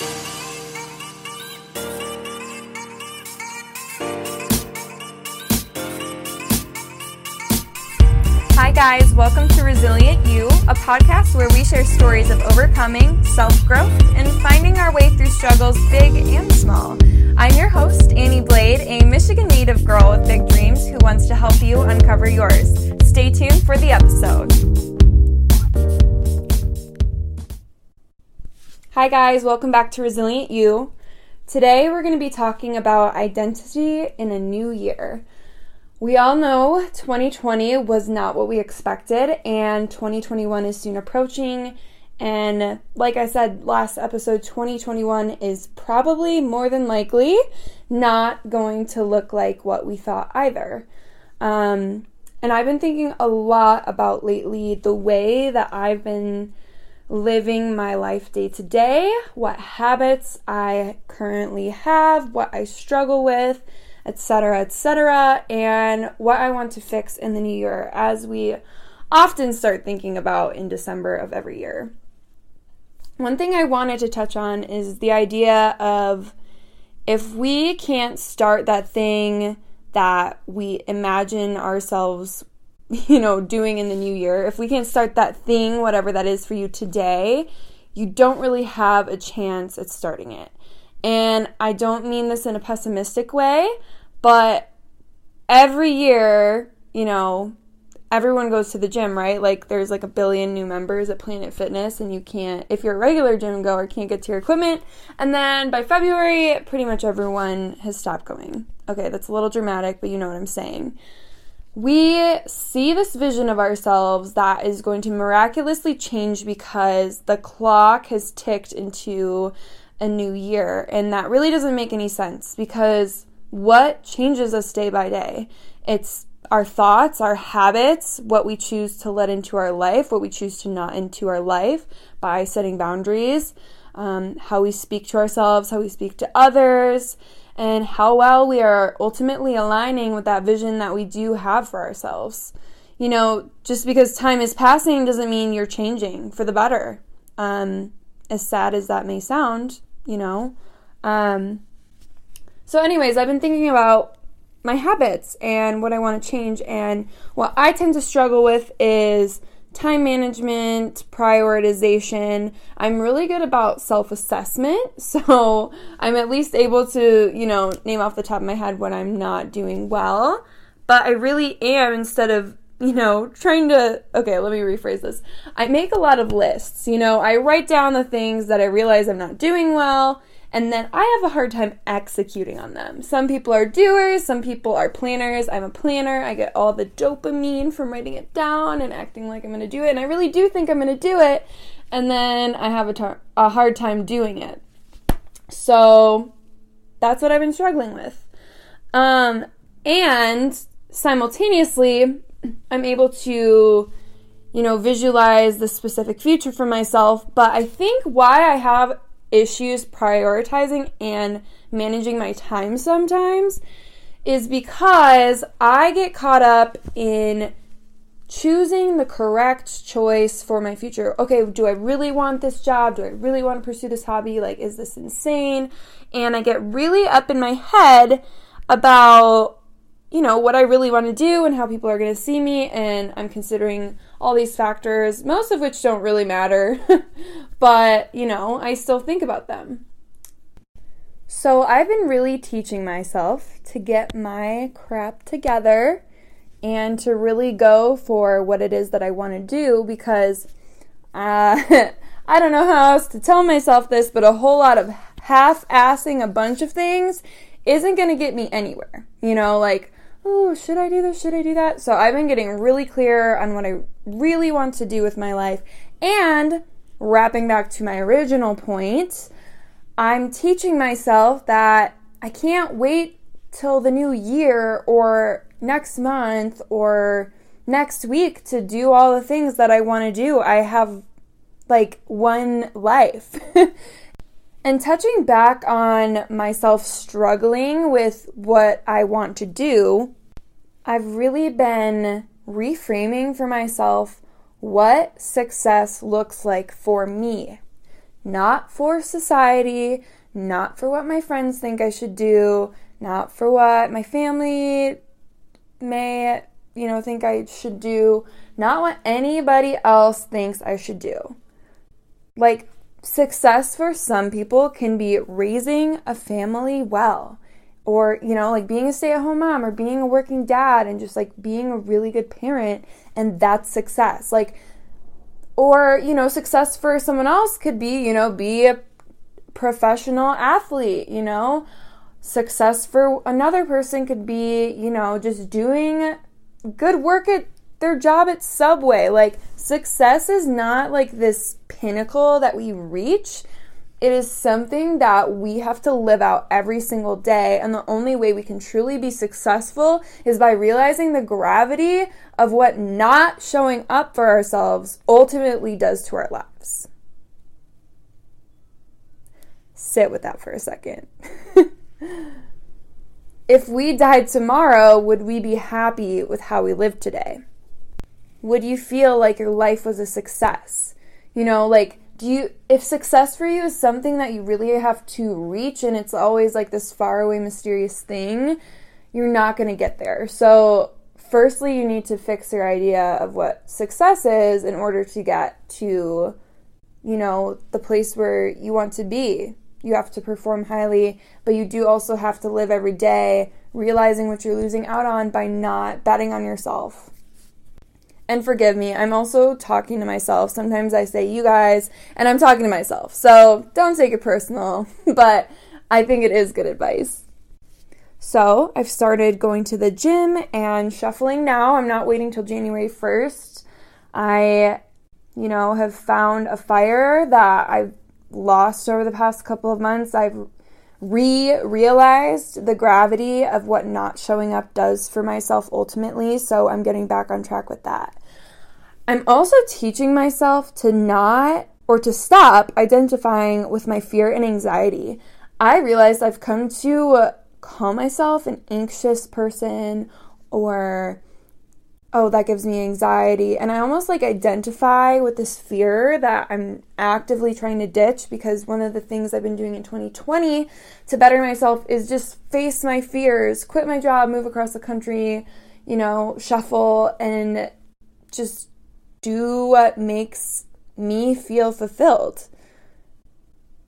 Hi, guys. Welcome to Resilient You, a podcast where we share stories of overcoming, self growth, and finding our way through struggles big and small. I'm your host, Annie Blade, a Michigan native girl with big dreams who wants to help you uncover yours. Stay tuned for the episode. Hi, guys. Welcome back to Resilient You. Today, we're going to be talking about identity in a new year. We all know 2020 was not what we expected, and 2021 is soon approaching. And like I said last episode, 2021 is probably more than likely not going to look like what we thought either. Um, and I've been thinking a lot about lately the way that I've been living my life day to day, what habits I currently have, what I struggle with etc., etc., and what I want to fix in the new year as we often start thinking about in December of every year. One thing I wanted to touch on is the idea of if we can't start that thing that we imagine ourselves, you know, doing in the new year, if we can't start that thing, whatever that is for you today, you don't really have a chance at starting it. And I don't mean this in a pessimistic way, but every year, you know, everyone goes to the gym, right? Like there's like a billion new members at Planet Fitness and you can't if you're a regular gym goer can't get to your equipment. And then by February, pretty much everyone has stopped going. Okay, that's a little dramatic, but you know what I'm saying. We see this vision of ourselves that is going to miraculously change because the clock has ticked into a new year. And that really doesn't make any sense because what changes us day by day? It's our thoughts, our habits, what we choose to let into our life, what we choose to not into our life by setting boundaries, um, how we speak to ourselves, how we speak to others, and how well we are ultimately aligning with that vision that we do have for ourselves. You know, just because time is passing doesn't mean you're changing for the better. Um, as sad as that may sound, you know. Um, so, anyways, I've been thinking about my habits and what I want to change. And what I tend to struggle with is time management, prioritization. I'm really good about self assessment. So, I'm at least able to, you know, name off the top of my head what I'm not doing well. But I really am, instead of you know, trying to, okay, let me rephrase this. I make a lot of lists. You know, I write down the things that I realize I'm not doing well, and then I have a hard time executing on them. Some people are doers, some people are planners. I'm a planner. I get all the dopamine from writing it down and acting like I'm going to do it, and I really do think I'm going to do it, and then I have a, tar- a hard time doing it. So that's what I've been struggling with. Um, and simultaneously, I'm able to, you know, visualize the specific future for myself. But I think why I have issues prioritizing and managing my time sometimes is because I get caught up in choosing the correct choice for my future. Okay, do I really want this job? Do I really want to pursue this hobby? Like, is this insane? And I get really up in my head about you know, what I really want to do and how people are going to see me. And I'm considering all these factors, most of which don't really matter, but, you know, I still think about them. So I've been really teaching myself to get my crap together and to really go for what it is that I want to do because uh, I don't know how else to tell myself this, but a whole lot of half assing a bunch of things isn't going to get me anywhere. You know, like oh, should I do this? Should I do that? So I've been getting really clear on what I really want to do with my life. And wrapping back to my original point, I'm teaching myself that I can't wait till the new year or next month or next week to do all the things that I want to do. I have like one life. And touching back on myself struggling with what I want to do, I've really been reframing for myself what success looks like for me. not for society, not for what my friends think I should do, not for what my family may, you know, think I should do, not what anybody else thinks I should do. Like, success for some people can be raising a family well or you know like being a stay-at-home mom or being a working dad and just like being a really good parent and that's success. Like or you know success for someone else could be you know be a professional athlete you know? Success for another person could be you know just doing good work at their job at Subway. Like, success is not like this pinnacle that we reach. It is something that we have to live out every single day. And the only way we can truly be successful is by realizing the gravity of what not showing up for ourselves ultimately does to our lives. Sit with that for a second. if we died tomorrow, would we be happy with how we live today? Would you feel like your life was a success? You know, like, do you, if success for you is something that you really have to reach and it's always like this faraway, mysterious thing, you're not going to get there. So, firstly, you need to fix your idea of what success is in order to get to, you know, the place where you want to be. You have to perform highly, but you do also have to live every day realizing what you're losing out on by not betting on yourself. And forgive me, I'm also talking to myself. Sometimes I say you guys, and I'm talking to myself. So don't take it personal, but I think it is good advice. So I've started going to the gym and shuffling now. I'm not waiting till January 1st. I, you know, have found a fire that I've lost over the past couple of months. I've re realized the gravity of what not showing up does for myself ultimately. So I'm getting back on track with that. I'm also teaching myself to not or to stop identifying with my fear and anxiety. I realized I've come to call myself an anxious person or oh that gives me anxiety and i almost like identify with this fear that i'm actively trying to ditch because one of the things i've been doing in 2020 to better myself is just face my fears quit my job move across the country you know shuffle and just do what makes me feel fulfilled.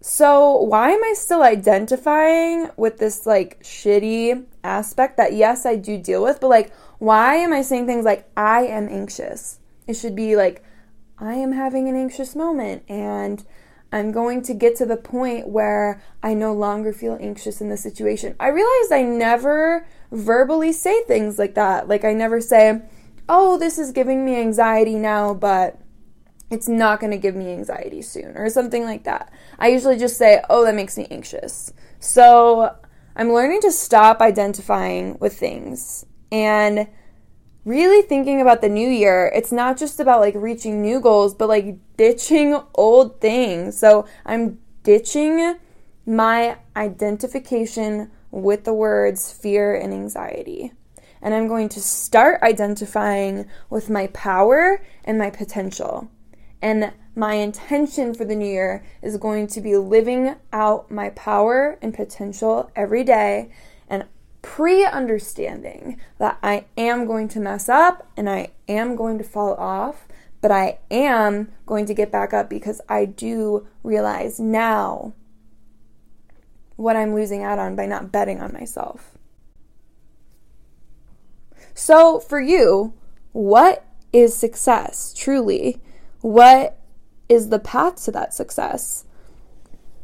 So, why am I still identifying with this like shitty aspect that yes, I do deal with, but like, why am I saying things like, I am anxious? It should be like, I am having an anxious moment and I'm going to get to the point where I no longer feel anxious in the situation. I realized I never verbally say things like that. Like, I never say, oh, this is giving me anxiety now, but it's not going to give me anxiety soon, or something like that. I usually just say, oh, that makes me anxious. So I'm learning to stop identifying with things and really thinking about the new year. It's not just about like reaching new goals, but like ditching old things. So I'm ditching my identification with the words fear and anxiety and I'm going to start identifying with my power and my potential. And my intention for the new year is going to be living out my power and potential every day and pre understanding that I am going to mess up and I am going to fall off, but I am going to get back up because I do realize now what I'm losing out on by not betting on myself. So, for you, what is success truly? What is the path to that success?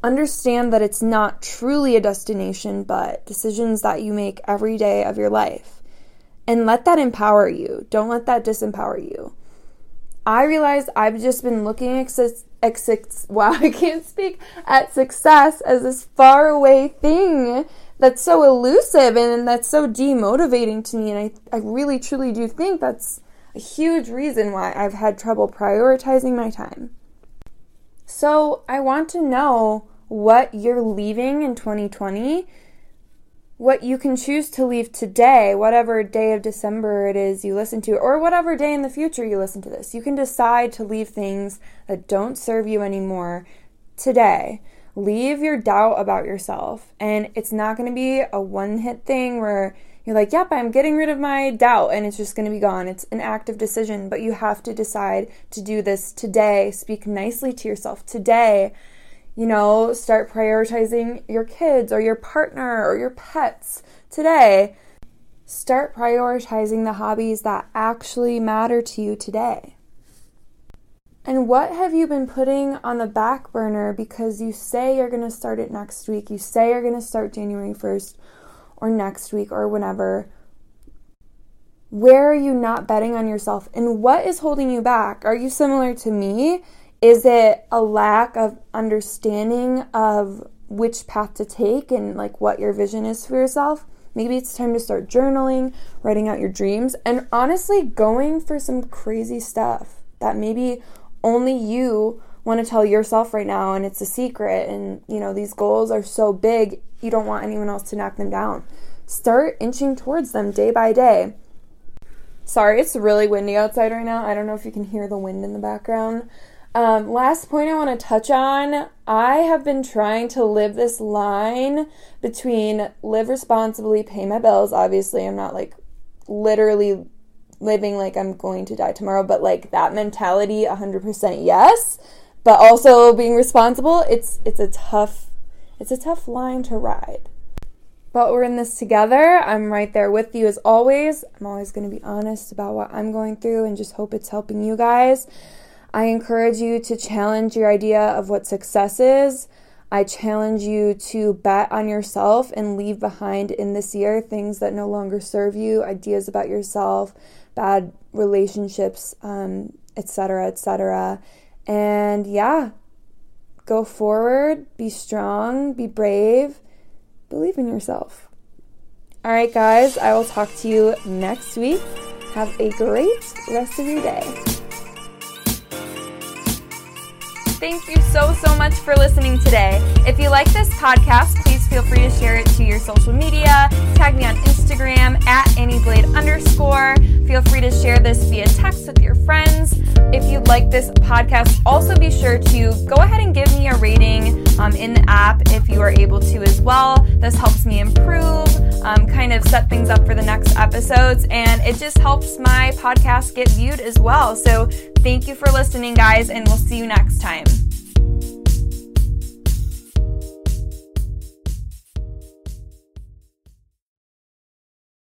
Understand that it's not truly a destination, but decisions that you make every day of your life. And let that empower you. Don't let that disempower you. I realize I've just been looking at, at, wow, I can't speak, at success as this far away thing that's so elusive and that's so demotivating to me. And I, I really truly do think that's a huge reason why I've had trouble prioritizing my time. So I want to know what you're leaving in 2020, what you can choose to leave today, whatever day of December it is you listen to, or whatever day in the future you listen to this. You can decide to leave things that don't serve you anymore today. Leave your doubt about yourself. And it's not going to be a one hit thing where you're like, yep, I'm getting rid of my doubt and it's just going to be gone. It's an active decision, but you have to decide to do this today. Speak nicely to yourself today. You know, start prioritizing your kids or your partner or your pets today. Start prioritizing the hobbies that actually matter to you today. And what have you been putting on the back burner because you say you're going to start it next week? You say you're going to start January 1st or next week or whenever. Where are you not betting on yourself? And what is holding you back? Are you similar to me? Is it a lack of understanding of which path to take and like what your vision is for yourself? Maybe it's time to start journaling, writing out your dreams, and honestly going for some crazy stuff that maybe only you want to tell yourself right now and it's a secret and you know these goals are so big you don't want anyone else to knock them down. Start inching towards them day by day. Sorry it's really windy outside right now. I don't know if you can hear the wind in the background. Um, last point i want to touch on i have been trying to live this line between live responsibly pay my bills obviously i'm not like literally living like I'm going to die tomorrow, but like that mentality 100% yes, but also being responsible, it's it's a tough it's a tough line to ride. But we're in this together. I'm right there with you as always. I'm always going to be honest about what I'm going through and just hope it's helping you guys. I encourage you to challenge your idea of what success is. I challenge you to bet on yourself and leave behind in this year things that no longer serve you, ideas about yourself, bad relationships, um, etc., etc. And yeah, go forward, be strong, be brave, believe in yourself. All right, guys, I will talk to you next week. Have a great rest of your day. Thank you so, so much for listening today. If you like this podcast, please feel free to share it to your social media. Tag me on Instagram at AnnieBlade underscore. Feel free to share this via text with your friends. If you like this podcast, also be sure to go ahead and give me a rating um, in the app if you are able to as well. This helps me improve, um, kind of set things up for the next episodes, and it just helps my podcast get viewed as well. So thank you for listening, guys, and we'll see you next time.